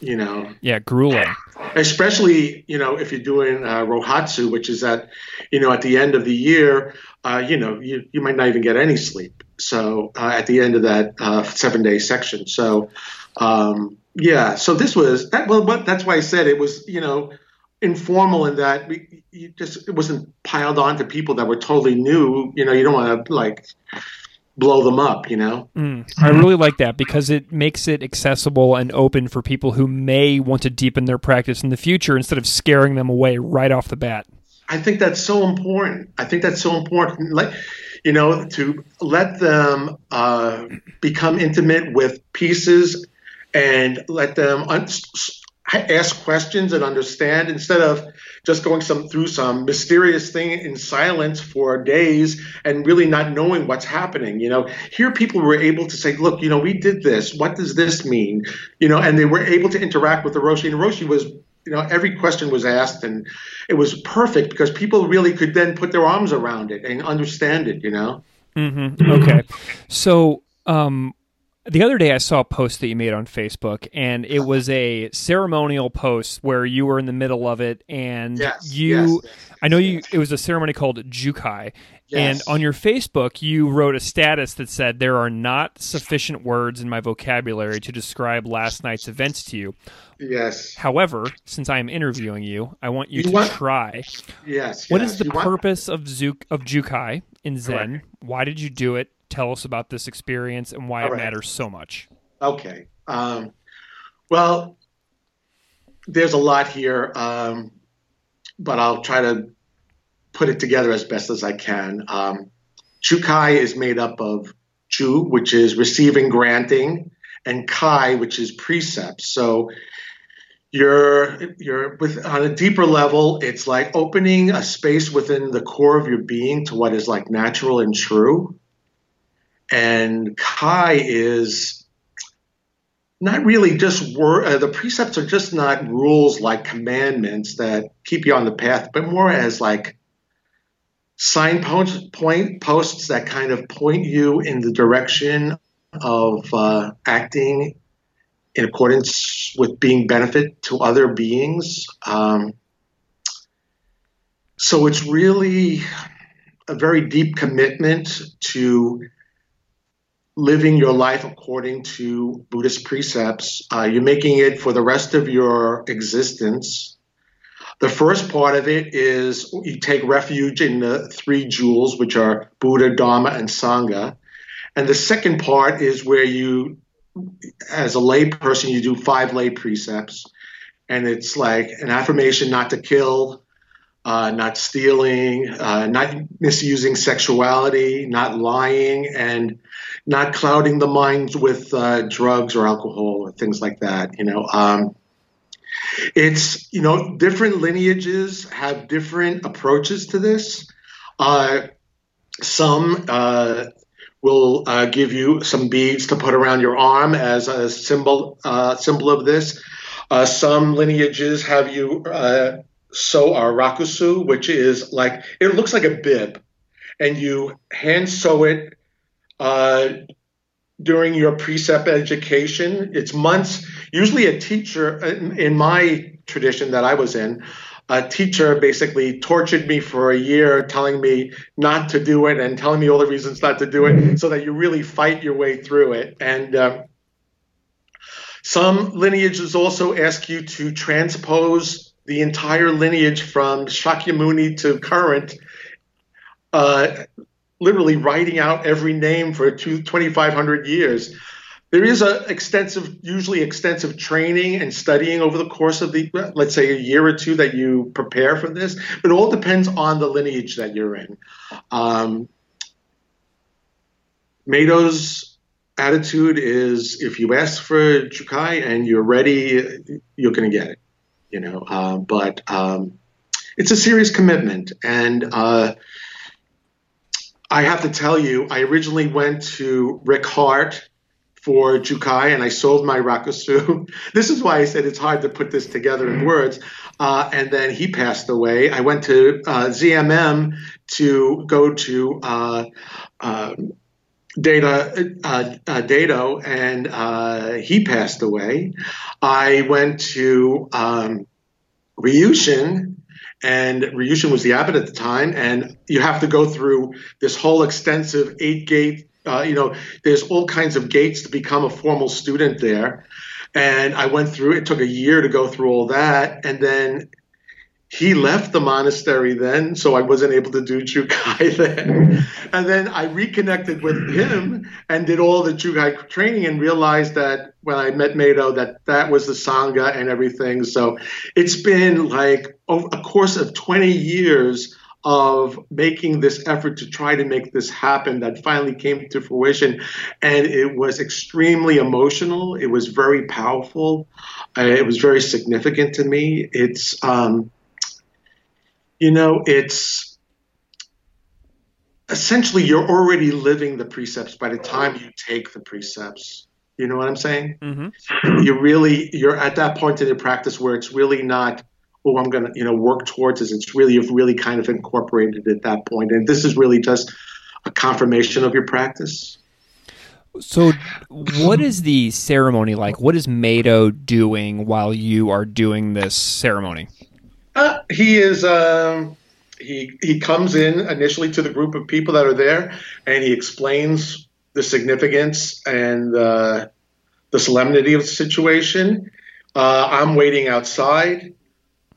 B: You know.
A: Yeah, grueling.
B: Especially, you know, if you're doing uh, rohatsu, which is at, you know, at the end of the year, uh, you know, you, you might not even get any sleep. So uh, at the end of that uh, seven day section. So um, yeah, so this was that. Well, but that's why I said it was you know informal in that we, you just it wasn't piled on to people that were totally new. You know, you don't want to like blow them up, you know?
A: Mm, I really like that because it makes it accessible and open for people who may want to deepen their practice in the future instead of scaring them away right off the bat.
B: I think that's so important. I think that's so important. Like, you know, to let them uh, become intimate with pieces and let them un- ask questions and understand instead of just going some through some mysterious thing in silence for days and really not knowing what's happening you know here people were able to say look you know we did this what does this mean you know and they were able to interact with the roshi and roshi was you know every question was asked and it was perfect because people really could then put their arms around it and understand it you know
A: mm-hmm. okay so um The other day, I saw a post that you made on Facebook, and it was a ceremonial post where you were in the middle of it, and
B: Yes,
A: you.
B: yes,
A: I know you. It was a ceremony called Jukai, and on your Facebook, you wrote a status that said there are not sufficient words in my vocabulary to describe last night's events to you.
B: Yes.
A: However, since I am interviewing you, I want you,
B: You
A: to
B: want-
A: try.
B: Yes.
A: What
B: yes.
A: is the
B: You want-
A: purpose of Zuk of Jukai in Zen?
B: Correct.
A: Why did you do it? Tell us about this experience and why it
B: Correct.
A: matters so much.
B: Okay. Um, well, there's a lot here, um, but I'll try to put it together as best as I can. Um, Jukai is made up of Ju, which is receiving, granting, and Kai, which is precepts. So you're you're with on a deeper level. It's like opening a space within the core of your being to what is like natural and true. And Kai is not really just word. Uh, the precepts are just not rules like commandments that keep you on the path, but more as like signposts, point posts that kind of point you in the direction of uh, acting in accordance with being benefit to other beings. Um, so it's really a very deep commitment to living your life according to Buddhist precepts. Uh, you're making it for the rest of your existence. The first part of it is you take refuge in the three jewels, which are Buddha, Dharma, and Sangha. And the second part is where you, as a lay person, you do five lay precepts. And it's like an affirmation not to kill, uh, not stealing, uh, not misusing sexuality, not lying, and not clouding the minds with uh, drugs or alcohol or things like that. You know, um, it's you know different lineages have different approaches to this. Uh, some uh, will uh, give you some beads to put around your arm as a symbol uh, symbol of this. Uh, some lineages have you uh, sew a rakusu, which is like it looks like a bib, and you hand sew it during your precept education. It's months. Usually, a teacher in, my tradition that I was in, a teacher basically tortured me for a year, telling me not to do it and telling me all the reasons not to do it, so that you really fight your way through it. And uh, some lineages also ask you to transpose the entire lineage from Shakyamuni to current. Uh, literally writing out every name for 2,500 years. There is a extensive, usually extensive training and studying over the course of the, let's say, a year or two that you prepare for this. But it all depends on the lineage that you're in. Um, Meido's attitude is if you ask for Jukai and you're ready, you're going to get it. You know, uh, but um, it's a serious commitment, and uh, I have to tell you, I originally went to Rick Hart for Jukai and I sold my Rakusu. this is why I said it's hard to put this together in words. Uh, and then he passed away. I went to uh, ZMM to go to uh, Data, uh, Daido, and uh, he passed away. I went to um, Ryushin, and Ryushin was the abbot at the time, and you have to go through this whole extensive eight gate. Uh, you know, there's all kinds of gates to become a formal student there, and I went through. It took a year to go through all that, and then he left the monastery then, so I wasn't able to do Jukai then. And then I reconnected with him and did all the Jukai training and realized that when I met Meido that that was the Sangha and everything. So it's been like a course of 20 years of making this effort to try to make this happen that finally came to fruition. And it was extremely emotional. It was very powerful. Uh, it was very significant to me. It's, um, you know, it's essentially you're already living the precepts by the time you take the precepts. You know what I'm saying?
A: Mm-hmm.
B: You really you're at that point in your practice where it's really not oh I'm gonna you know work towards this. It's really you've really kind of incorporated at that point, and this is really just a confirmation of your practice.
A: So, what is the ceremony like? What is Meido doing while you are doing this ceremony?
B: Uh, he is. Um, he he comes in initially to the group of people that are there, and he explains the significance and uh, the solemnity of the situation. Uh, I'm waiting outside.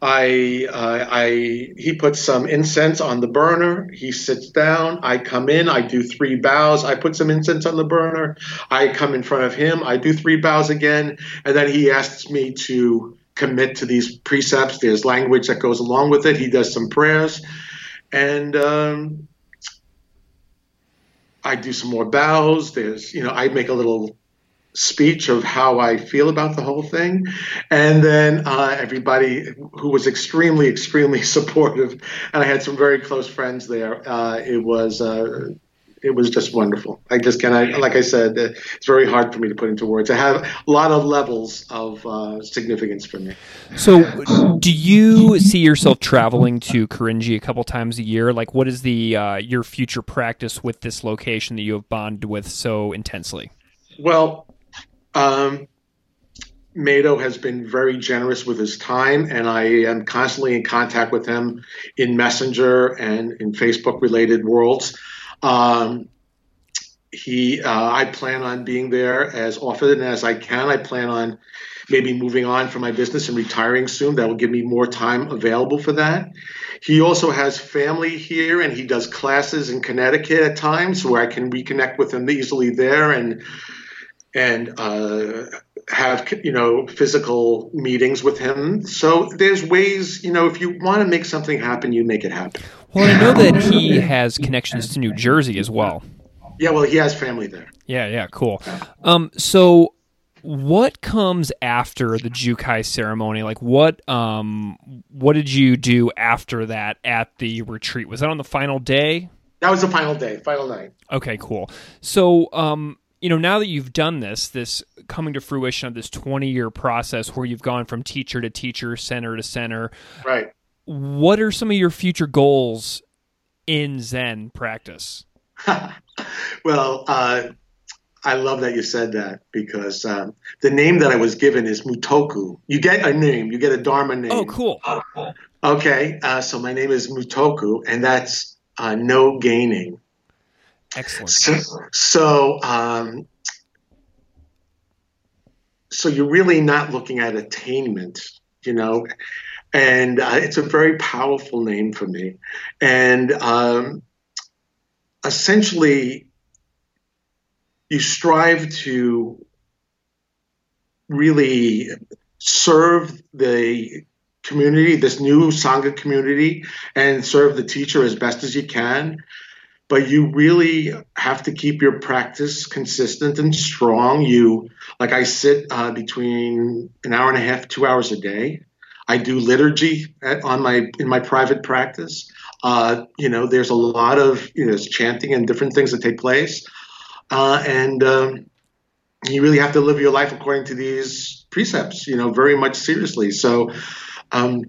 B: I, uh, I, he puts some incense on the burner. He sits down. I come in. I do three bows. I put some incense on the burner. I come in front of him. I do three bows again, and then he asks me to commit to these precepts. There's language that goes along with it. He does some prayers, and um, I do some more bows. There's, you know, I make a little speech of how I feel about the whole thing. And then uh, everybody who was extremely, extremely supportive, and I had some very close friends there. Uh, it was. Uh, it was just wonderful. I just can, I, like I said, it's very hard for me to put into words. I have a lot of levels of uh, significance for me.
A: So, do you see yourself traveling to Korinji a couple times a year? Like, what is the uh, your future practice with this location that you have bonded with so intensely?
B: Well, um, Meido has been very generous with his time, and I am constantly in contact with him in Messenger and in Facebook related worlds. Um, he, uh, I plan on being there as often as I can. I plan on maybe moving on from my business and retiring soon. That will give me more time available for that. He also has family here, and he does classes in Connecticut at times where I can reconnect with him easily there and and uh, have you know physical meetings with him. So there's ways you know if you want to make something happen, you make it happen.
A: Well, I know that he has connections to New Jersey as well.
B: Yeah, well, he has family there.
A: Yeah, yeah, cool. Um, so what comes after the Jukai ceremony? Like what um what did you do after that at the retreat? Was that on the final day?
B: That was the final day, final night.
A: Okay, cool. So um you know, now that you've done this, this coming to fruition of this 20 year process where you've gone from teacher to teacher, center to center.
B: Right.
A: What are some of your future goals in Zen practice?
B: well, uh, I love that you said that because um, the name that I was given is Mutoku. You get a name, you get a Dharma name.
A: Oh, cool.
B: Okay, uh, so my name is Mutoku, and that's uh, no gaining.
A: Excellent.
B: So, so, um, so you're really not looking at attainment, you know, and uh, it's a very powerful name for me, and um, essentially, you strive to really serve the community, this new Sangha community, and serve the teacher as best as you can but you really have to keep your practice consistent and strong. You, like I sit uh, between an hour and a half, two hours a day. I do liturgy at, on my in my private practice. Uh, you know, there's a lot of you know chanting and different things that take place, uh, and um, you really have to live your life according to these precepts. You know, very much seriously. So. Um,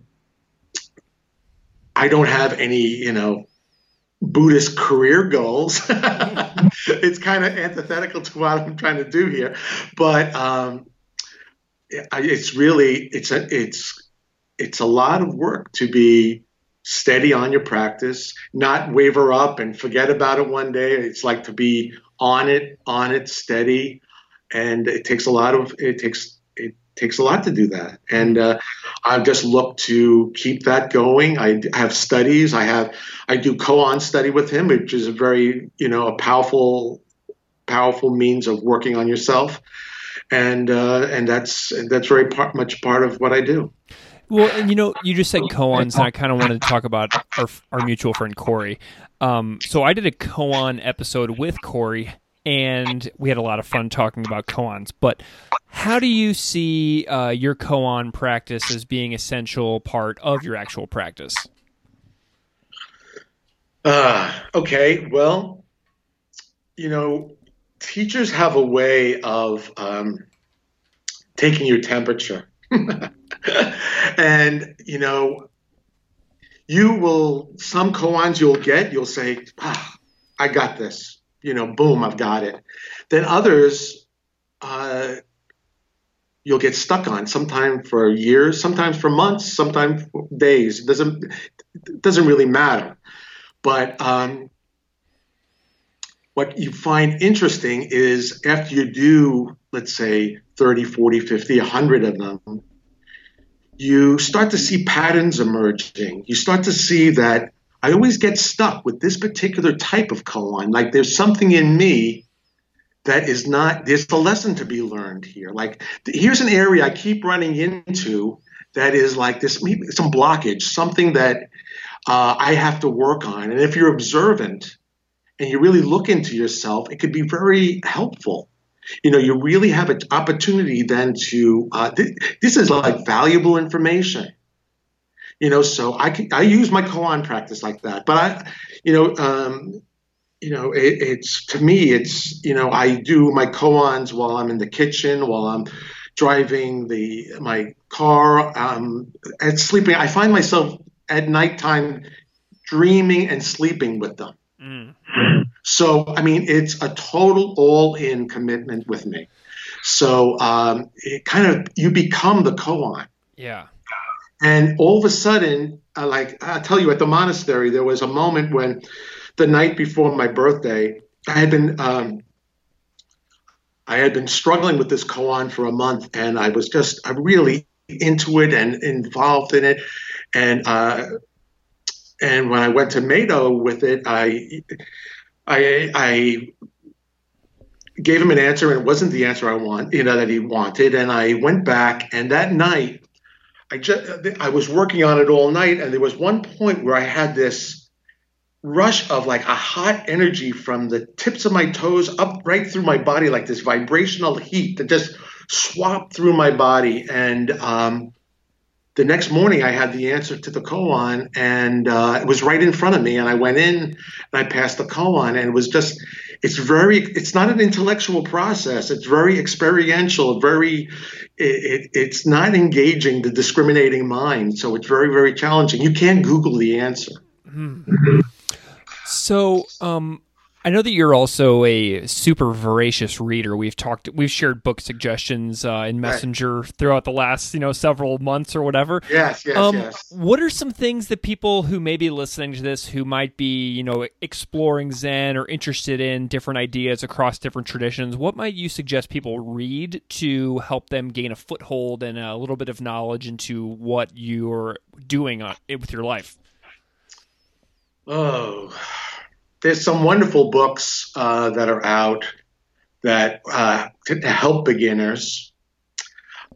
B: I don't have any, you know, Buddhist career goals. it's kind of antithetical to what I'm trying to do here, but um, it's really it's a it's it's a lot of work to be steady on your practice, not waver up and forget about it one day. It's like to be on it, on it, steady, and it takes a lot of it takes it takes a lot to do that. And uh, I've just looked to keep that going. I have studies. I have I do koan study with him, which is a very you know a powerful powerful means of working on yourself. And uh, and that's that's very part, much part of what I do.
A: Well, and you know, you just said koans, and I kind of wanted to talk about our, our mutual friend Corey. Um, so I did a koan episode with Corey and we had a lot of fun talking about koans. But how do you see uh, your koan practice as being essential part of your actual practice?
B: Uh, okay, well, you know, teachers have a way of um, taking your temperature. and, you know, you will, some koans you'll get, you'll say, ah, I got this you know, boom, I've got it. Then others, uh, you'll get stuck on sometimes for years, sometimes for months, sometimes for days. It doesn't it doesn't really matter. But um, what you find interesting is after you do, let's say, 30, 40, 50, 100 of them, you start to see patterns emerging. You start to see that I always get stuck with this particular type of koan. Like there's something in me that is not, there's a lesson to be learned here. Like here's an area I keep running into that is like this, some blockage, something that uh, I have to work on. And if you're observant and you really look into yourself, it could be very helpful. You know, you really have an opportunity then to, uh, th- this is like valuable information. You know, so I, can, I use my koan practice like that. But I, you know, um, you know, it, it's to me, it's you know, I do my koans while I'm in the kitchen, while I'm driving the my car, um, and sleeping. I find myself at nighttime dreaming and sleeping with them. Mm. So, I mean, it's a total all in commitment with me. So, um, it kind of, you become the koan.
A: Yeah.
B: And all of a sudden, uh, like I tell you, at the monastery, there was a moment when the night before my birthday, I had been, um, I had been struggling with this koan for a month, and I was just I really into it and involved in it. And uh, and when I went to Meido with it, I I I gave him an answer, and it wasn't the answer I want, you know, that he wanted. And I went back, and that night, I just I was working on it all night, and there was one point where I had this rush of like a hot energy from the tips of my toes up right through my body, like this vibrational heat that just swapped through my body, and um, the next morning I had the answer to the koan and uh, it was right in front of me and I went in and I passed the koan and it was just it's very it's not an intellectual process. It's very experiential very it, it, it's not engaging the discriminating mind so it's very very challenging. You can't google the answer. Mm-hmm.
A: so um I know that you're also a super voracious reader. We've talked, we've shared book suggestions uh, in Messenger right. throughout the last, you know, several months or whatever.
B: Yes, yes, um, yes.
A: What are some things that people who may be listening to this, who might be, you know, exploring Zen or interested in different ideas across different traditions, what might you suggest people read to help them gain a foothold and a little bit of knowledge into what you're doing on, with your life?
B: Oh there's some wonderful books uh, that are out that uh, help beginners.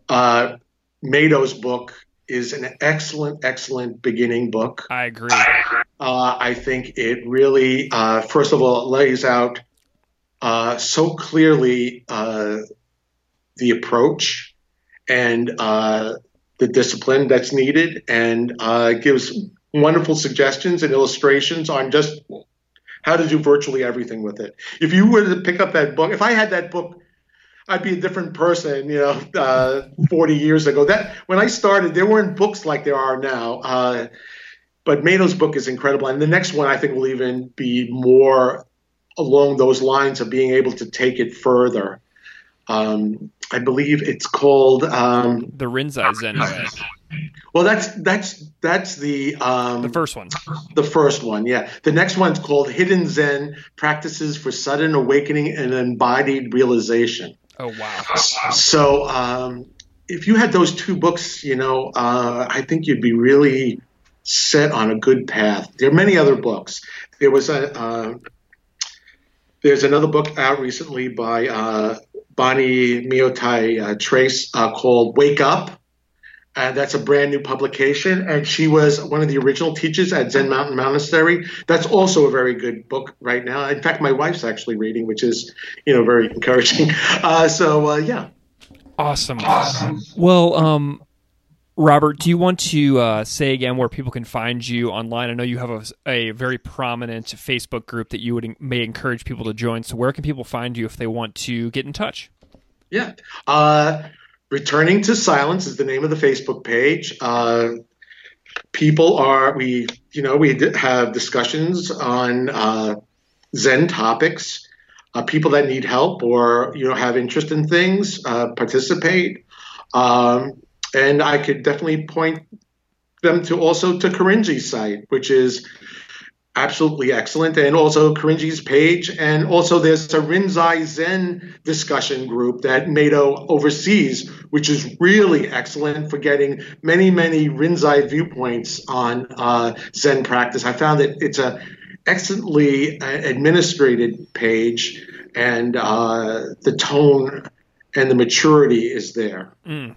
B: Uh, Meido's book is an excellent, excellent beginning book.
A: I agree.
B: Uh, I think it really, uh, first of all, lays out uh, so clearly the approach and the discipline that's needed, and gives wonderful suggestions and illustrations on just how to do virtually everything with it. If you were to pick up that book, if I had that book, I'd be a different person, you know, uh, 40 years ago. That when I started, there weren't books like there are now. Uh, but Meido's book is incredible, and the next one I think will even be more along those lines of being able to take it further. Um, I believe it's called um,
A: the Rinzai Zen.
B: Well, that's that's that's the um,
A: the first one.
B: The first one, yeah. The next one's called Hidden Zen: Practices for Sudden Awakening and Embodied Realization.
A: Oh wow!
B: So, um, if you had those two books, you know, uh, I think you'd be really set on a good path. There are many other books. There was a uh, there's another book out recently by uh, Bonnie Myotai uh, Treace uh, called Wake Up and that's a brand new publication. And she was one of the original teachers at Zen Mountain Monastery. That's also a very good book right now. In fact, my wife's actually reading, which is, you know, very encouraging. Uh, so, uh, yeah.
A: Awesome. Awesome. Well, um, Robert, do you want to uh, say again where people can find you online? I know you have a, a, very prominent Facebook group that you would may encourage people to join. So, where can people find you if they want to get in touch?
B: Yeah. Returning to Silence is the name of the Facebook page. Uh, people are we you know we have discussions on uh, Zen topics. uh, people that need help or you know have interest in things uh, participate. Um, and I could definitely point them to also to Korinji's site, which is absolutely excellent, and also Korinji's page, and also there's a Rinzai Zen discussion group that Meido oversees, which is really excellent for getting many, many Rinzai viewpoints on uh, Zen practice. I found that it's a excellently uh, administrated page, and uh, the tone and the maturity is there.
A: Mm.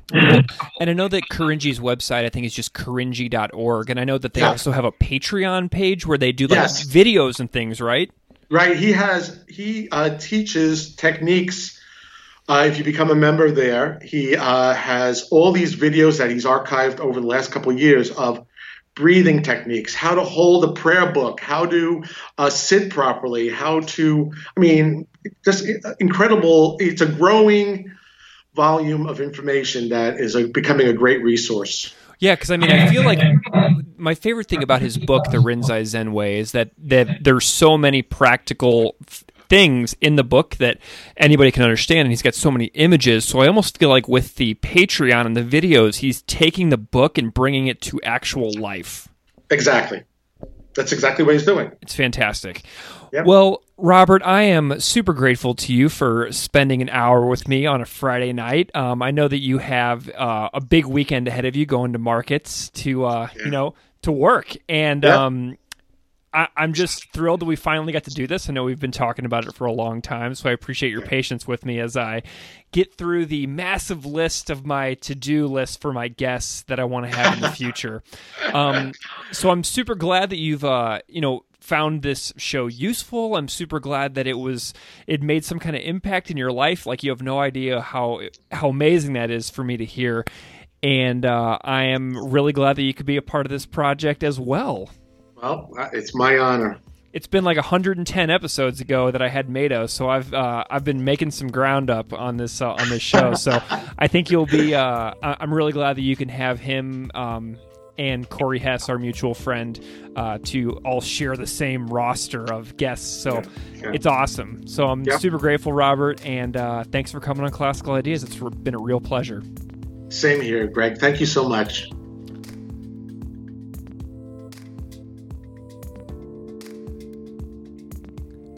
A: and I know that Korinji's website, I think, is just korinji.org. And I know that they yeah. also have a Patreon page where they do like yes. videos and things, right?
B: Right. He has, he uh, teaches techniques. Uh, if you become a member there, he uh, has all these videos that he's archived over the last couple of years of breathing techniques, how to hold a prayer book, how to uh, sit properly, how to, I mean, just incredible. It's a growing volume of information that is a, becoming a great resource.
A: Yeah, because I mean, I feel like my favorite thing about his book, The Rinzai Zen Way, is that that there's so many practical things in the book that anybody can understand and he's got so many images so i almost feel like with the patreon and the videos he's taking the book and bringing it to actual life
B: exactly that's exactly what he's doing
A: it's fantastic yep. well Robert, I am super grateful to you for spending an hour with me on a Friday night. Um, I know that you have uh, a big weekend ahead of you, going to markets to uh, yeah. you know to work, and yeah. um, I, am just thrilled that we finally got to do this. I know we've been talking about it for a long time, so I appreciate your patience with me as I get through the massive list of my to do list for my guests that I want to have in the future. Um, so I'm super glad that you've, uh, you know, found this show useful. I'm super glad that it was it made some kind of impact in your life. Like you have no idea how how amazing that is for me to hear. And uh, I am really glad that you could be a part of this project as well.
B: Well, it's my honor.
A: It's been like 110 episodes ago that I had Meido, so I've uh, I've been making some ground up on this uh, on this show. so I think you'll be. Uh, I'm really glad that you can have him um, and Corey Hess, our mutual friend, uh, to all share the same roster of guests. So yeah, it's awesome. So I'm yeah. super grateful, Robert, and uh, thanks for coming on Classical Ideas. It's been a real pleasure.
B: Same here, Greg. Thank you so much.